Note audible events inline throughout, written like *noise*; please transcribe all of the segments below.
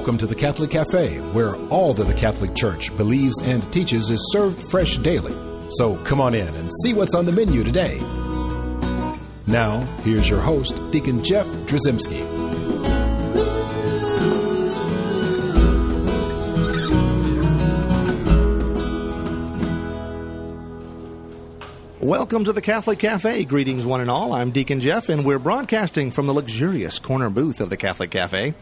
Welcome to the Catholic Cafe, where all that the Catholic Church believes and teaches is served fresh daily. So come on in and see what's on the menu today. Now, here's your host, Deacon Jeff Drzymski. Welcome to the Catholic Cafe. Greetings, one and all. I'm Deacon Jeff, and we're broadcasting from the luxurious corner booth of the Catholic Cafe.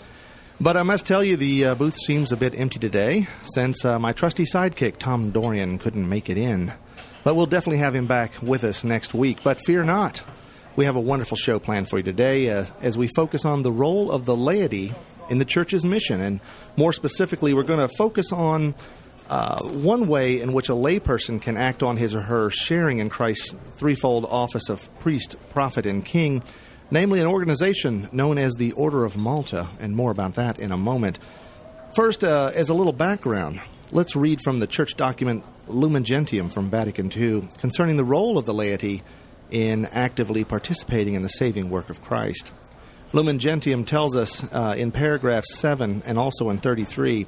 But I must tell you, the uh, booth seems a bit empty today since uh, my trusty sidekick, Tom Dorian, couldn't make it in. But we'll definitely have him back with us next week. But fear not, we have a wonderful show planned for you today uh, as we focus on the role of the laity in the church's mission. And more specifically, we're going to focus on uh, one way in which a layperson can act on his or her sharing in Christ's threefold office of priest, prophet, and king namely an organization known as the Order of Malta, and more about that in a moment. First, uh, as a little background, let's read from the church document Lumen Gentium from Vatican II concerning the role of the laity in actively participating in the saving work of Christ. Lumen Gentium tells us uh, in paragraph 7 and also in 33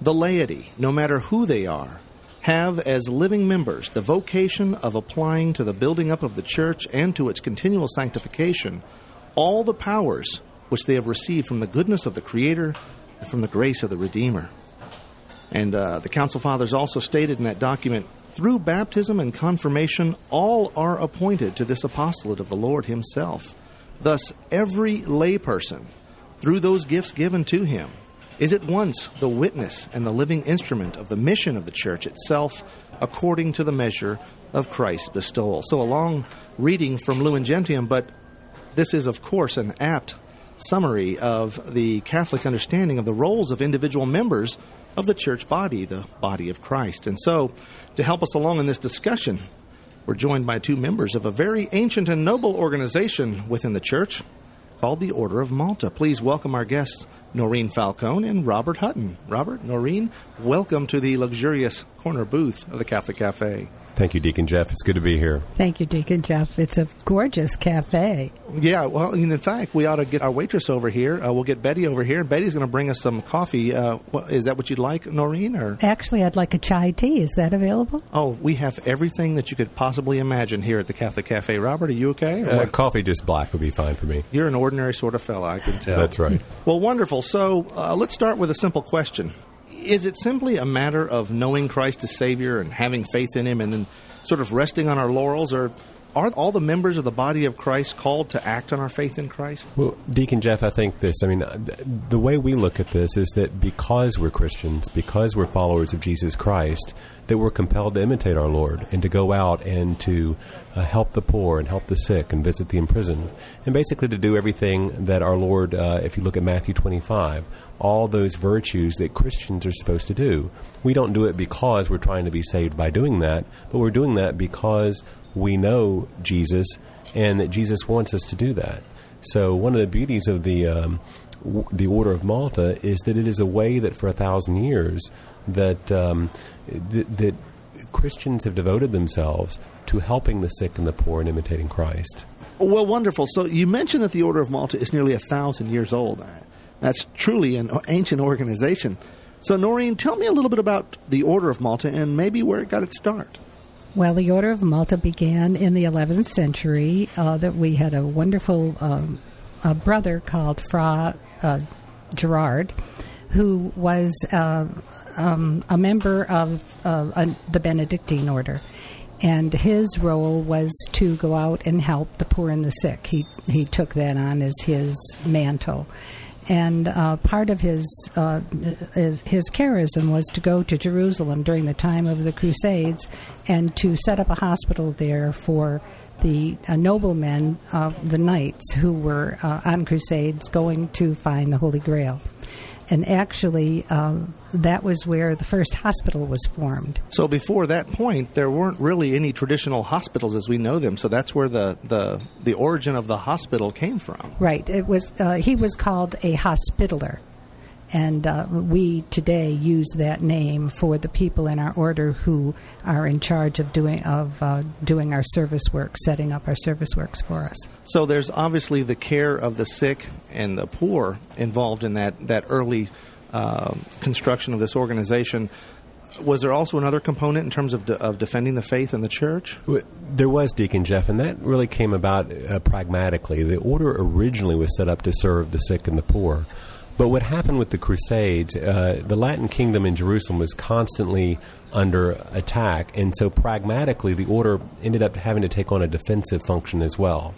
the laity, no matter who they are, have as living members the vocation of applying to the building up of the church and to its continual sanctification all the powers which they have received from the goodness of the Creator and from the grace of the Redeemer. And uh, the Council Fathers also stated in that document through baptism and confirmation, all are appointed to this apostolate of the Lord Himself. Thus, every layperson, through those gifts given to him, is at once the witness and the living instrument of the mission of the church itself according to the measure of Christ's bestowal. So, a long reading from Lumen Gentium, but this is, of course, an apt summary of the Catholic understanding of the roles of individual members of the church body, the body of Christ. And so, to help us along in this discussion, we're joined by two members of a very ancient and noble organization within the church called the Order of Malta. Please welcome our guests, Noreen Falcone and Robert Hutton. Robert, Noreen, welcome to the luxurious corner booth of the Catholic Cafe. Thank you, Deacon Jeff. It's good to be here. Thank you, Deacon Jeff. It's a gorgeous cafe. Yeah, well, in fact, we ought to get our waitress over here. Uh, we'll get Betty over here. Betty's going to bring us some coffee. Uh, what, is that what you'd like, Noreen? Or actually, I'd like a chai tea. Is that available? Oh, we have everything that you could possibly imagine here at the Catholic Cafe. Robert, are you okay? Uh, coffee just black would be fine for me. You're an ordinary sort of fella, I can tell. That's right. well, wonderful. So uh, let's start with a simple question. Is it simply a matter of knowing Christ as Savior and having faith in Him and then sort of resting on our laurels, or are all the members of the body of Christ called to act on our faith in Christ? Well, Deacon Jeff, I think this. I mean, the way we look at this is that because we're Christians, because we're followers of Jesus Christ, that we're compelled to imitate our Lord and to go out and to uh, help the poor and help the sick and visit the imprisoned, and basically to do everything that our Lord, uh, if you look at Matthew 25, all those virtues that Christians are supposed to do. We don't do it because we're trying to be saved by doing that, but we're doing that because we know Jesus and that Jesus wants us to do that. So one of the beauties of the um, w- the Order of Malta is that it is a way that for a thousand years that um, th- that Christians have devoted themselves to helping the sick and the poor and imitating Christ. Well, wonderful. So you mentioned that the Order of Malta is nearly a thousand years old. That's truly an ancient organization. So, Noreen, tell me a little bit about the Order of Malta and maybe where it got its start. Well, the Order of Malta began in the 11th century. Uh, that we had a wonderful um, a brother called Fra uh, Gerard, who was uh, um, a member of uh, the Benedictine order, and his role was to go out and help the poor and the sick. He he took that on as his mantle and uh, part of his, uh, his, his charism was to go to Jerusalem during the time of the Crusades and to set up a hospital there for the uh, noblemen the knights who were uh, on crusades going to find the Holy Grail and actually um, that was where the first hospital was formed. So before that point, there weren't really any traditional hospitals as we know them. So that's where the the, the origin of the hospital came from. Right. It was uh, he was called a hospitaller and uh, we today use that name for the people in our order who are in charge of doing of uh, doing our service work, setting up our service works for us. So there's obviously the care of the sick and the poor involved in that that early uh, construction of this organization. Was there also another component in terms of, de- of defending the faith in the church? There was Deacon Jeff, and that really came about uh, pragmatically. The order originally was set up to serve the sick and the poor. But what happened with the Crusades, uh, the Latin kingdom in Jerusalem was constantly under attack, and so pragmatically, the order ended up having to take on a defensive function as well.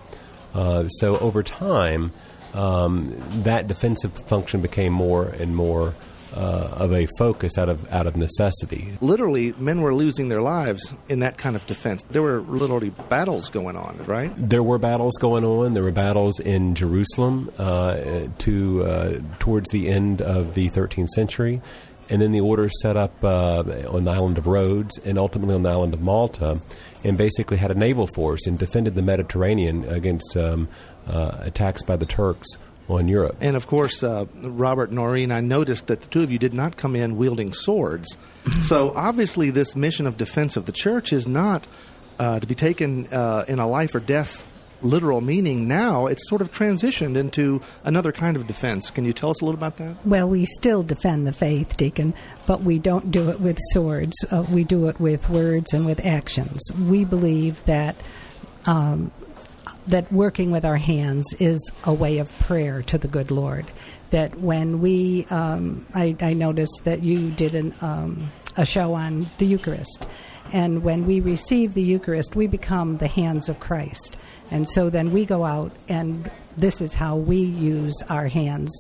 Uh, so over time, um, that defensive function became more and more uh, of a focus out of out of necessity. Literally, men were losing their lives in that kind of defense. There were literally battles going on, right? There were battles going on. There were battles in Jerusalem uh, to uh, towards the end of the 13th century, and then the order set up uh, on the island of Rhodes and ultimately on the island of Malta, and basically had a naval force and defended the Mediterranean against um, uh, attacks by the Turks on Europe. And of course, uh, Robert Noreen, I noticed that the two of you did not come in wielding swords. *laughs* so obviously, this mission of defense of the church is not uh, to be taken uh, in a life or death literal meaning. Now it's sort of transitioned into another kind of defense. Can you tell us a little about that? Well, we still defend the faith, Deacon, but we don't do it with swords. Uh, we do it with words and with actions. We believe that. Um, that working with our hands is a way of prayer to the good Lord. That when we, um, I, I, noticed that you did an, um, a show on the Eucharist, and when we receive the Eucharist, we become the hands of Christ. And so then we go out, and this is how we use our hands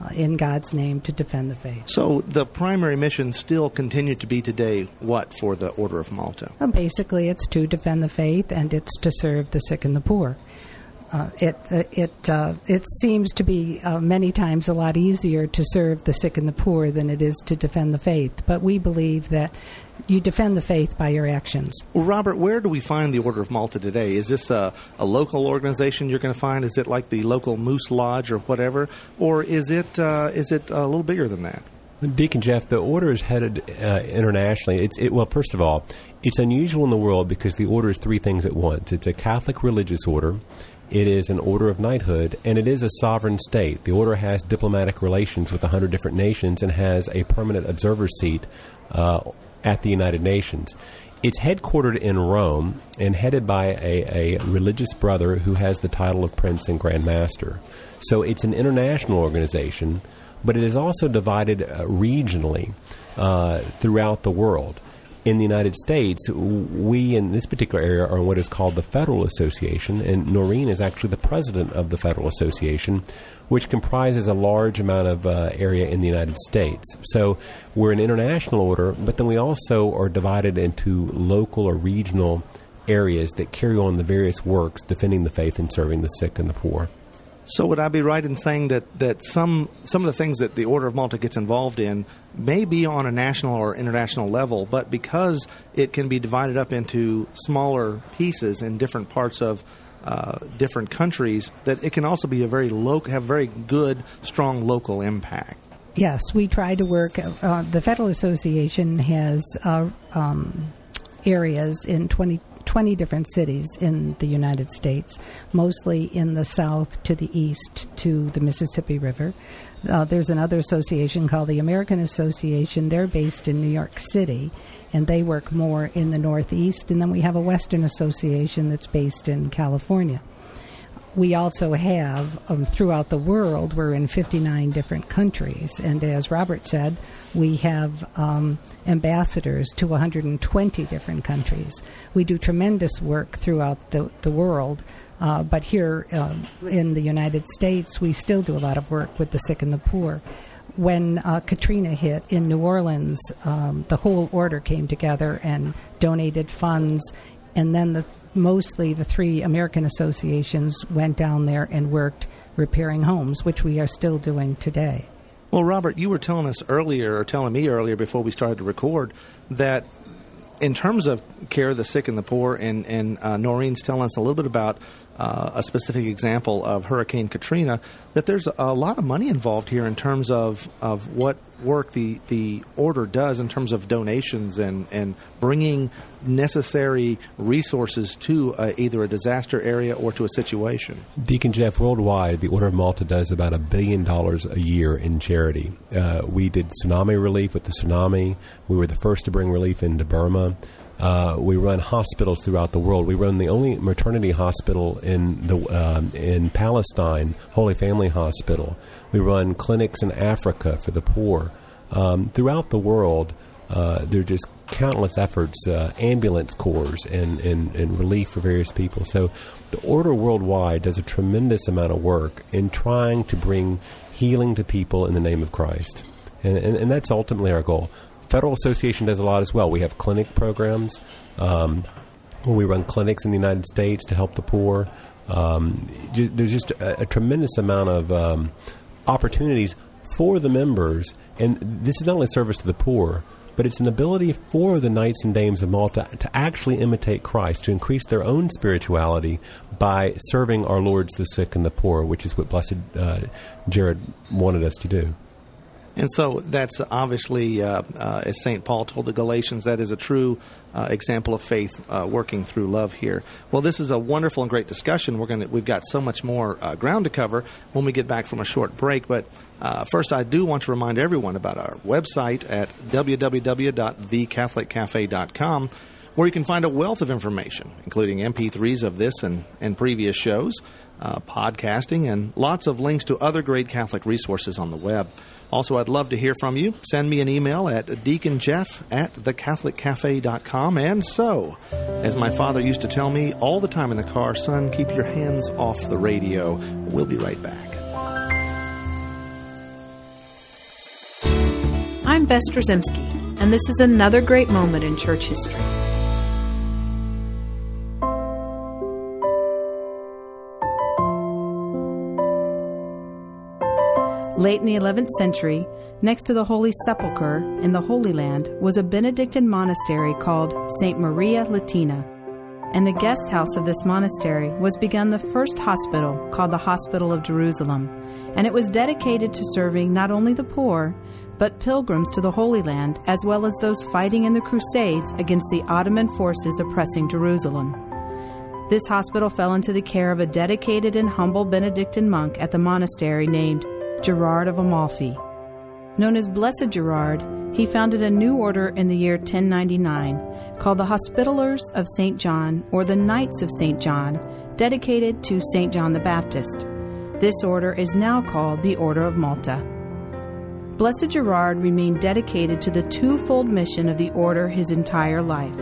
uh, in God's name to defend the faith. So the primary mission still continued to be today what for the Order of Malta? Well, basically, it's to defend the faith and it's to serve the sick and the poor. Uh, it uh, it uh, it seems to be uh, many times a lot easier to serve the sick and the poor than it is to defend the faith. But we believe that you defend the faith by your actions. Well, Robert, where do we find the Order of Malta today? Is this a, a local organization you're going to find? Is it like the local Moose Lodge or whatever, or is it uh, is it a little bigger than that? Deacon Jeff, the order is headed uh, internationally. It's it, well, first of all, it's unusual in the world because the order is three things at once. It's a Catholic religious order, it is an order of knighthood, and it is a sovereign state. The order has diplomatic relations with 100 different nations and has a permanent observer seat uh, at the United Nations. It's headquartered in Rome and headed by a, a, religious brother who has the title of Prince and Grand Master. So it's an international organization, but it is also divided uh, regionally uh, throughout the world in the United States, we in this particular area are in what is called the Federal Association, and Noreen is actually the president of the Federal Association, which comprises a large amount of uh, area in the United States. So we're an international order, but then we also are divided into local or regional areas that carry on the various works defending the faith and serving the sick and the poor. So would I be right in saying that, that some some of the things that the Order of Malta gets involved in may be on a national or international level, but because it can be divided up into smaller pieces in different parts of uh, different countries, that it can also be a very local, have very good, strong local impact. Yes, we try to work. Uh, the Federal Association has uh, um, areas in 20, 20 different cities in the United States, mostly in the south to the east to the Mississippi River. Uh, there's another association called the American Association. They're based in New York City, and they work more in the northeast. And then we have a Western Association that's based in California we also have um, throughout the world, we're in 59 different countries. And as Robert said, we have um, ambassadors to 120 different countries. We do tremendous work throughout the, the world. Uh, but here uh, in the United States, we still do a lot of work with the sick and the poor. When uh, Katrina hit in New Orleans, um, the whole order came together and donated funds, and then the mostly the three American associations went down there and worked repairing homes, which we are still doing today. Well, Robert, you were telling us earlier, or telling me earlier before we started to record, that in terms of care of the sick and the poor, and, and uh, Noreen's telling us a little bit about uh, a specific example of Hurricane Katrina, that there's a lot of money involved here in terms of, of what work the, the order does in terms of donations and, and bringing necessary resources to uh, either a disaster area or to a situation. Deacon Jeff, worldwide, the Order of Malta does about a billion dollars a year in charity. Uh, we did tsunami relief with the tsunami. We were the first to bring relief into Burma. Uh, we run hospitals throughout the world. We run the only maternity hospital in the um, in Palestine, Holy Family Hospital. We run clinics in Africa for the poor. Um, throughout the world, uh, there are just countless efforts, uh, ambulance corps, and, and, and relief for various people. So, the Order worldwide does a tremendous amount of work in trying to bring healing to people in the name of Christ. And, and, and that's ultimately our goal. Federal Association does a lot as well. We have clinic programs um, where we run clinics in the United States to help the poor. Um, there's just a, a, tremendous amount of um, opportunities for the members, and this is not only service to the poor, but it's an ability for the knights and dames of Malta to actually imitate Christ, to increase their own spirituality by serving our lords, the sick and the poor, which is what Blessed uh, Gerard wanted us to do. And so that's obviously, uh, uh, as St. Paul told the Galatians, that is a true uh, example of faith uh, working through love here. Well, this is a wonderful and great discussion. We're going we've got so much more uh, ground to cover when we get back from a short break. But uh, first, I do want to remind everyone about our website at www.thecatholiccafe.com where you can find a wealth of information, including MP3s of this and, and previous shows, uh, podcasting, and lots of links to other great Catholic resources on the web. Also, I'd love to hear from you. Send me an email at deaconjeff at thecatholiccafe.com. And so, as my father used to tell me all the time in the car, son, keep your hands off the radio. We'll be right back. I'm Bess Drzymski, and this is another great moment in church history. Late in the 11th century, next to the Holy Sepulchre in the Holy Land was a Benedictine monastery called St. Maria Latina. In the guest house of this monastery was begun the first hospital called the Hospital of Jerusalem, and it was dedicated to serving not only the poor, but pilgrims to the Holy Land, as well as those fighting in the Crusades against the Ottoman forces oppressing Jerusalem. This hospital fell into the care of a dedicated and humble Benedictine monk at the monastery named Gerard of Amalfi. Known as Blessed Gerard, he founded a new order in the year 1099 called the Hospitallers of St. John or the Knights of St. John, dedicated to St. John the Baptist. This order is now called the Order of Malta. Blessed Gerard remained dedicated to the twofold mission of the order his entire life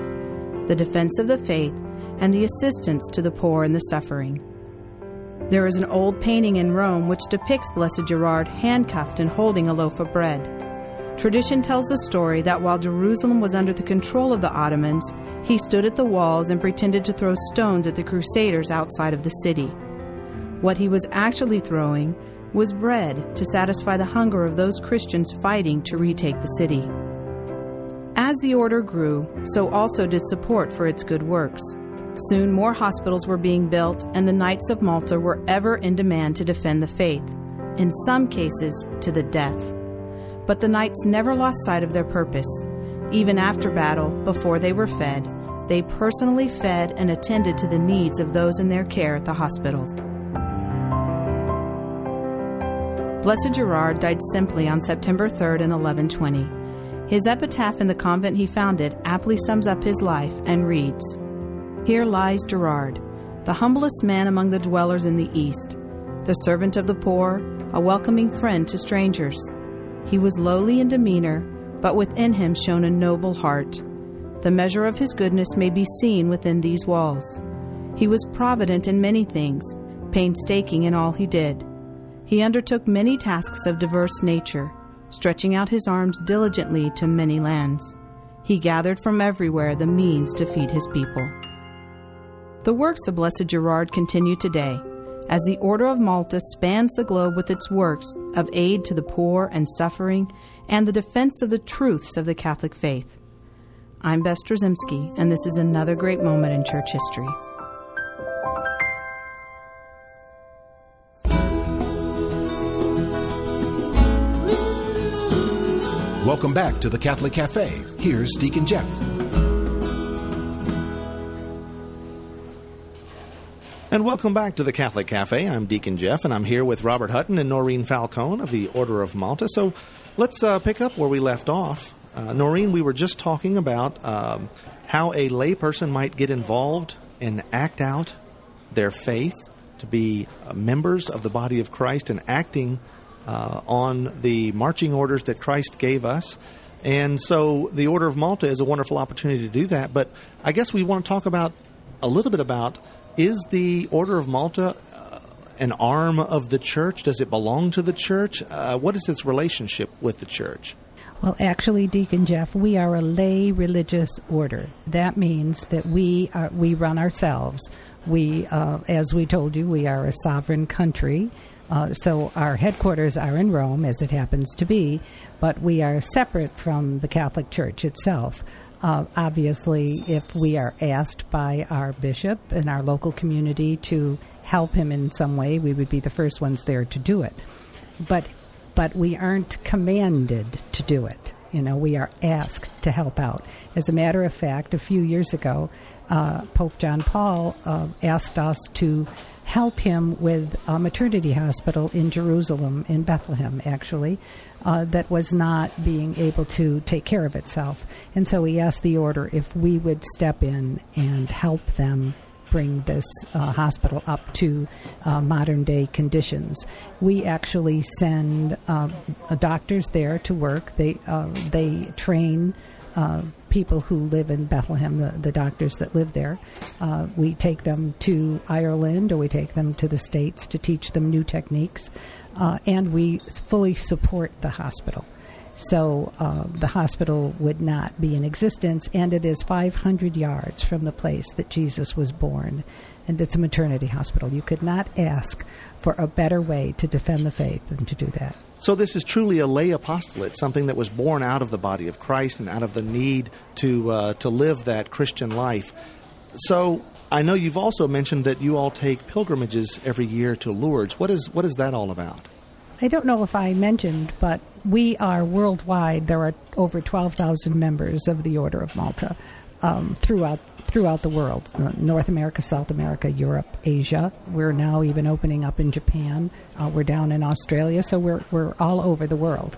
the defense of the faith and the assistance to the poor and the suffering. There is an old painting in Rome which depicts Blessed Gerard handcuffed and holding a loaf of bread. Tradition tells the story that while Jerusalem was under the control of the Ottomans, he stood at the walls and pretended to throw stones at the Crusaders outside of the city. What he was actually throwing was bread to satisfy the hunger of those Christians fighting to retake the city. As the order grew, so also did support for its good works. Soon more hospitals were being built, and the Knights of Malta were ever in demand to defend the faith, in some cases to the death. But the Knights never lost sight of their purpose. Even after battle, before they were fed, they personally fed and attended to the needs of those in their care at the hospitals. Blessed Gerard died simply on September 3rd in 1120. His epitaph in the convent he founded aptly sums up his life and reads here lies Gerard, the humblest man among the dwellers in the East, the servant of the poor, a welcoming friend to strangers. He was lowly in demeanor, but within him shone a noble heart. The measure of his goodness may be seen within these walls. He was provident in many things, painstaking in all he did. He undertook many tasks of diverse nature, stretching out his arms diligently to many lands. He gathered from everywhere the means to feed his people. The works of Blessed Gerard continue today, as the Order of Malta spans the globe with its works of aid to the poor and suffering and the defense of the truths of the Catholic faith. I'm Bess Drzymski, and this is another great moment in church history. Welcome back to the Catholic Cafe. Here's Deacon Jeff. And welcome back to the Catholic Cafe. I'm Deacon Jeff, and I'm here with Robert Hutton and Noreen Falcone of the Order of Malta. So let's uh, pick up where we left off. Uh, Noreen, we were just talking about um, how a layperson might get involved and act out their faith to be uh, members of the body of Christ and acting uh, on the marching orders that Christ gave us. And so the Order of Malta is a wonderful opportunity to do that. But I guess we want to talk about a little bit about is the Order of Malta uh, an arm of the church? Does it belong to the church? Uh, what is its relationship with the church? Well, actually, Deacon Jeff, we are a lay religious order. That means that we are, we run ourselves. We, uh, as we told you, we are a sovereign country. Uh, so our headquarters are in Rome, as it happens to be, but we are separate from the Catholic Church itself. Uh, obviously, if we are asked by our bishop and our local community to help him in some way, we would be the first ones there to do it. But but we aren't commanded to do it. You know, we are asked to help out. As a matter of fact, a few years ago, uh, Pope John Paul uh, asked us to help him with a maternity hospital in Jerusalem, in Bethlehem, actually, uh, that was not being able to take care of itself. And so he asked the order if we would step in and help them bring this uh, hospital up to uh, modern day conditions. We actually send uh, doctors there to work. They uh, they train uh, people who live in Bethlehem, the, the doctors that live there. Uh, we take them to Ireland or we take them to the States to teach them new techniques, and we fully support the hospital. So uh, the hospital would not be in existence, and it is 500 yards from the place that Jesus was born. And it's a maternity hospital. You could not ask for a better way to defend the faith than to do that. So, this is truly a lay apostolate, something that was born out of the body of Christ and out of the need to, uh, to live that Christian life. So, I know you've also mentioned that you all take pilgrimages every year to Lourdes. What is, what is that all about? I don't know if I mentioned, but we are worldwide. There are over 12,000 members of the Order of Malta um, throughout throughout the world uh, North America, South America, Europe, Asia. We're now even opening up in Japan. Uh, we're down in Australia, so we're, we're all over the world.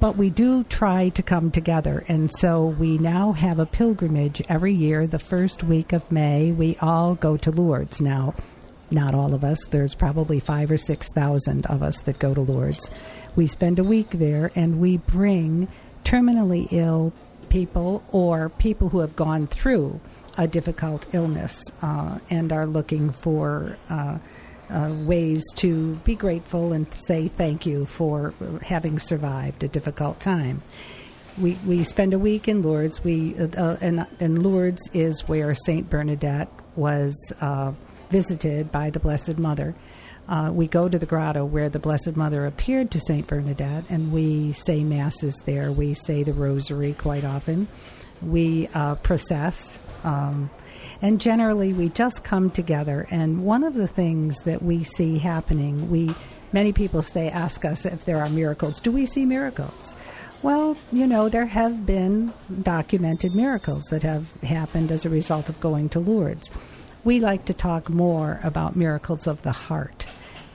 But we do try to come together, and so we now have a pilgrimage every year. The first week of May, we all go to Lourdes now not all of us. There's probably five or six thousand of us that go to Lourdes. We spend a week there and we bring terminally ill people or people who have gone through a difficult illness uh, and are looking for uh, uh, ways to be grateful and say thank you for having survived a difficult time. We, we spend a week in Lourdes. We uh, uh, and, and Lourdes is where Saint Bernadette was visited by the Blessed Mother. Uh, we go to the grotto where the Blessed Mother appeared to Saint Bernadette, and we say masses there. We say the Rosary quite often. We uh, process, um, and generally we just come together. And one of the things that we see happening, we many people say ask us if there are miracles. Do we see miracles? Well, you know, there have been documented miracles that have happened as a result of going to Lourdes we like to talk more about miracles of the heart.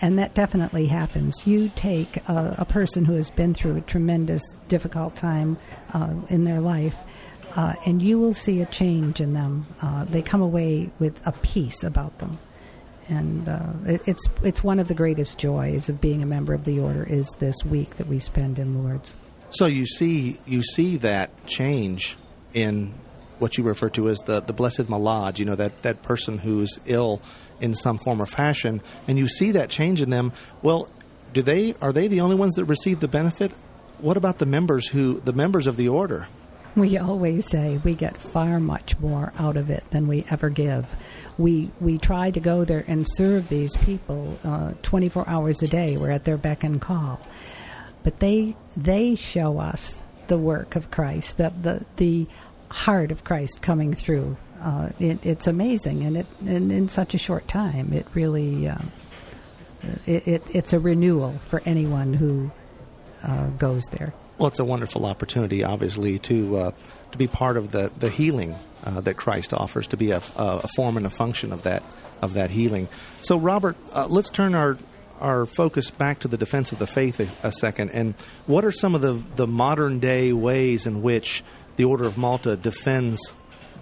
And that definitely happens. You take a, a person who has been through a tremendous, difficult time uh, in their life, uh, and you will see a change in them. Uh, they come away with a peace about them, and uh, it, it's it's one of the greatest joys of being a member of the order is this week that we spend in Lourdes. So you see you see that change in what you refer to as the, the blessed malade, you know, that, that person who's ill in some form or fashion, and you see that change in them, well, do they are they the only ones that receive the benefit? What about the members who the members of the order? *laughs* We always say we get far much more out of it than we ever give. We we try to go there and serve these people uh, 24 hours a day. We're at their beck and call, but they they show us the work of Christ, the the the heart of Christ coming through. Uh, it, it's amazing, and it and in such a short time, it really um, it, it, it's a renewal for anyone who uh, goes there. Well, it's a wonderful opportunity, obviously, to uh, to be part of the the healing uh, that Christ offers, to be a, a, form and a function of that of that healing. So, Robert, uh, let's turn our our focus back to the defense of the faith a, a, second. And what are some of the the modern day ways in which the Order of Malta defends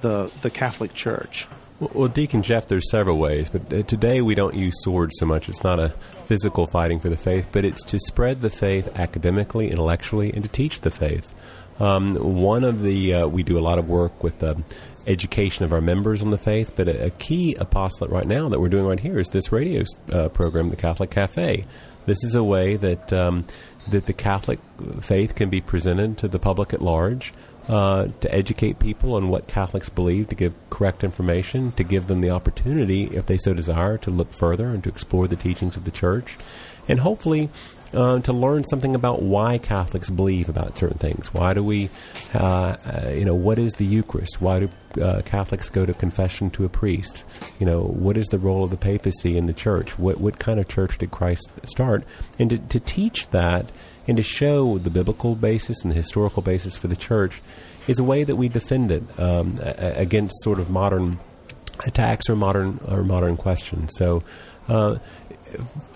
the the Catholic Church? Well, Deacon Jeff, there's several ways, but uh, today we don't use swords so much. It's not a physical fighting for the faith, but it's to spread the faith academically, intellectually, and to teach the faith. Um, one of the uh, we do a lot of work with the education of our members on the faith, but a, a, key apostolate right now that we're doing right here is this radio uh, program, the Catholic Cafe. This is a way that um, that the Catholic faith can be presented to the public at large. Uh, to educate people on what Catholics believe, to give correct information, to give them the opportunity, if they so desire, to look further and to explore the teachings of the Church, and hopefully uh, to learn something about why Catholics believe about certain things. Why do we, uh, uh, you know, what is the Eucharist? Why do uh, Catholics go to confession to a priest? You know, what is the role of the papacy in the church? What what kind of church did Christ start? And to, to teach that and to show the biblical basis and the historical basis for the church is a way that we defend it um, against sort of modern attacks or modern or modern questions. So. Uh,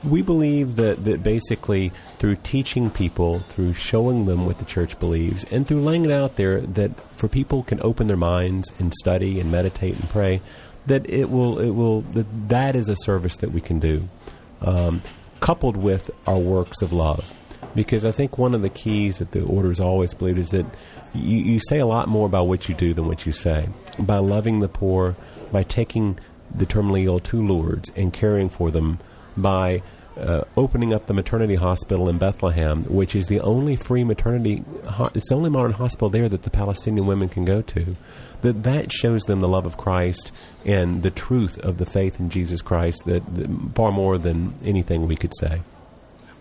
we believe that, that basically through teaching people, through showing them what the church believes, and through laying it out there that for people can open their minds and study and meditate and pray, that it will it will that that is a service that we can do, um, coupled with our works of love. Because I think one of the keys that the order has always believed is that you, you say a lot more about what you do than what you say. By loving the poor, by taking the terminally ill to Lourdes and caring for them by uh, opening up the maternity hospital in Bethlehem, which is the only free maternity, ho- it's the only modern hospital there that the Palestinian women can go to. That that shows them the love of Christ and the truth of the faith in Jesus Christ that, that far more than anything we could say.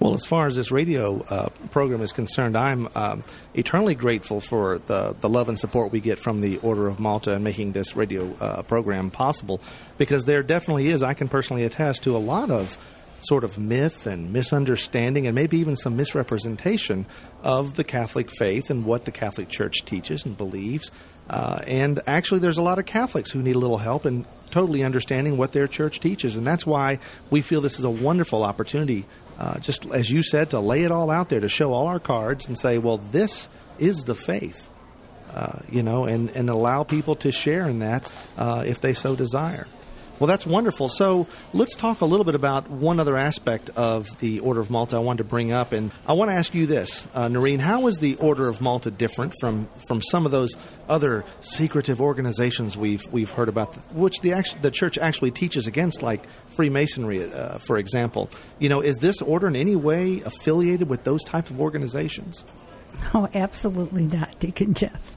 Well, as far as this radio uh, program is concerned, I'm um, eternally grateful for the, the love and support we get from the Order of Malta and making this radio uh, program possible because there definitely is, I can personally attest to a lot of sort of myth and misunderstanding and maybe even some misrepresentation of the Catholic faith and what the Catholic Church teaches and believes. Uh, and actually, there's a lot of Catholics who need a little help in totally understanding what their church teaches. And that's why we feel this is a wonderful opportunity uh, just as you said, to lay it all out there, to show all our cards and say, well, this is the faith, uh, you know, and, and allow people to share in that uh, if they so desire. Well, that's wonderful. So let's talk a little bit about one other aspect of the Order of Malta I wanted to bring up. And I want to ask you this, uh, Noreen, how is the Order of Malta different from, from some of those other secretive organizations we've, we've heard about, which the, the church actually teaches against, like Freemasonry, uh, for example? You know, is this order in any way affiliated with those type of organizations? Oh, absolutely not, Deacon Jeff.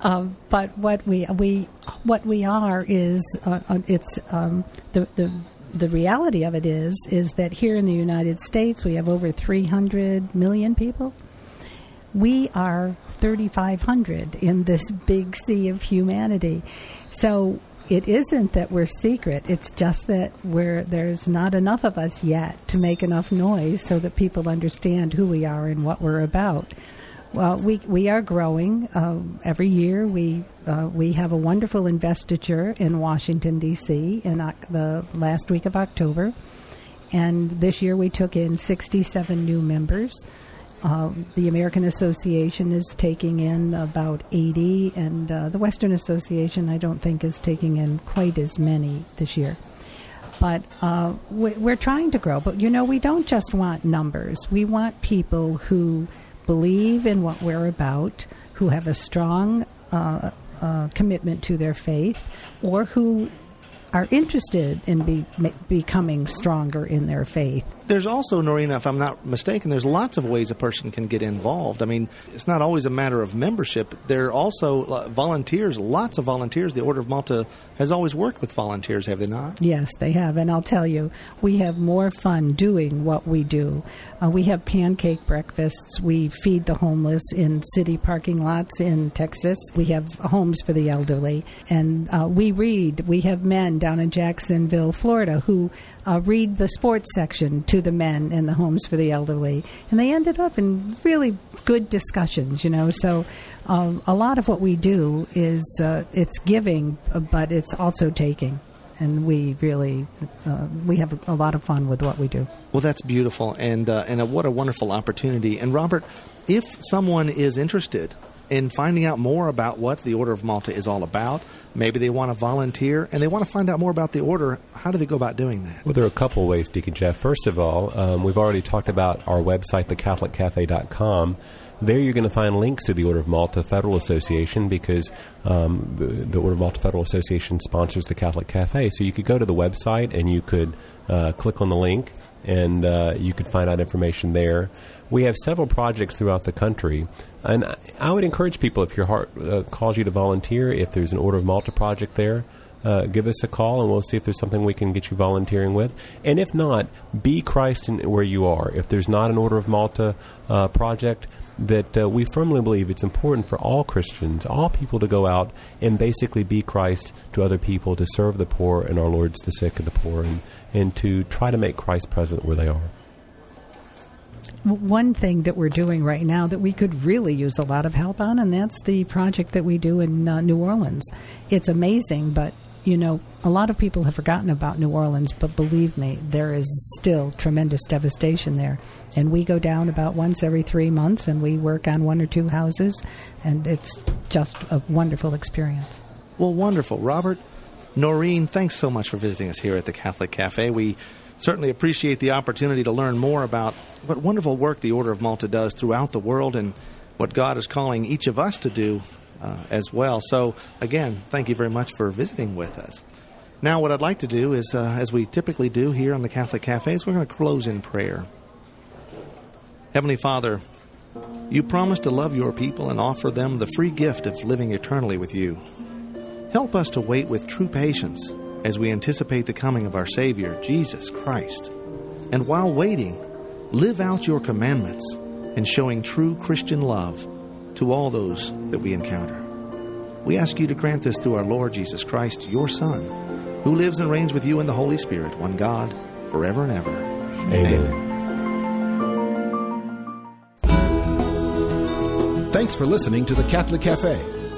Um, but what we we what we are is uh, uh, it's um, the the the reality of it is is that here in the United States we have over 300 million people. We are 3,500 in this big sea of humanity. So it isn't that we're secret. It's just that we're there's not enough of us yet to make enough noise so that people understand who we are and what we're about. Well, we we are growing uh, every year. We uh, we have a wonderful investiture in Washington D.C. in uh, the last week of October, and this year we took in 67 new members. Uh, the American Association is taking in about 80, and uh, the Western Association I don't think is taking in quite as many this year but uh, we're trying to grow. But you know, we don't just want numbers. We want people who believe in what we're about, who have a strong uh, uh, commitment to their faith, or who are interested in be, becoming stronger in their faith there's also, Norina, if I'm not mistaken, there's lots of ways a person can get involved. I mean, it's not always a matter of membership. There are also uh, volunteers, lots of volunteers. The Order of Malta has always worked with volunteers, have they not? Yes, they have. And I'll tell you, we have more fun doing what we do. Uh, we have pancake breakfasts. We feed the homeless in city parking lots in Texas. We have homes for the elderly. And uh, we read. We have men down in Jacksonville, Florida, who uh, read the sports section to the men in the homes for the elderly, and they ended up in really good discussions. You know, so um, a lot of what we do is uh, it's giving, but it's also taking and we really uh, we have a lot of fun with what we do. Well, that's beautiful, and uh, and a, what a wonderful opportunity. And Robert, if someone is interested in finding out more about what the Order of Malta is all about, maybe they want to volunteer and they want to find out more about the order. How do they go about doing that? Well, there are a couple ways, Deacon Jeff. First of all, um, we've already talked about our website, thecatholiccafe.com. There you're going to find links to the Order of Malta Federal Association because um, the, Order of Malta Federal Association sponsors the Catholic Cafe. So you could go to the website and you could uh, click on the link and uh, you could find out information there. We have several projects throughout the country, and I would encourage people if your heart uh, calls you to volunteer, if there's an Order of Malta project there, uh, give us a call and we'll see if there's something we can get you volunteering with. And if not, be Christ in where you are. If there's not an Order of Malta uh, project, that uh, we firmly believe it's important for all Christians, all people to go out and basically be Christ to other people, to serve the poor and our Lord's the sick and the poor, and, and to try to make Christ present where they are. One thing that we're doing right now that we could really use a lot of help on, and that's the project that we do in uh, New Orleans. It's amazing, but you know, a lot of people have forgotten about New Orleans, but believe me, there is still tremendous devastation there. And we go down about once every three months and we work on one or two houses, and it's just a wonderful experience. Well, wonderful. Robert, Noreen, thanks so much for visiting us here at the Catholic Cafe. We certainly appreciate the opportunity to learn more about what wonderful work the Order of Malta does throughout the world and what God is calling each of us to do uh, as well. So, again, thank you very much for visiting with us. Now, what I'd like to do is, uh, as we typically do here on the Catholic Cafes, we're going to close in prayer. Heavenly Father, you promise to love your people and offer them the free gift of living eternally with you. Help us to wait with true patience as we anticipate the coming of our Savior, Jesus Christ. And while waiting, live out your commandments in showing true Christian love to all those that we encounter. We ask you to grant this through our Lord Jesus Christ, your Son, who lives and reigns with you in the Holy Spirit, one God, forever and ever. Amen. Amen. Thanks for listening to the Catholic Cafe.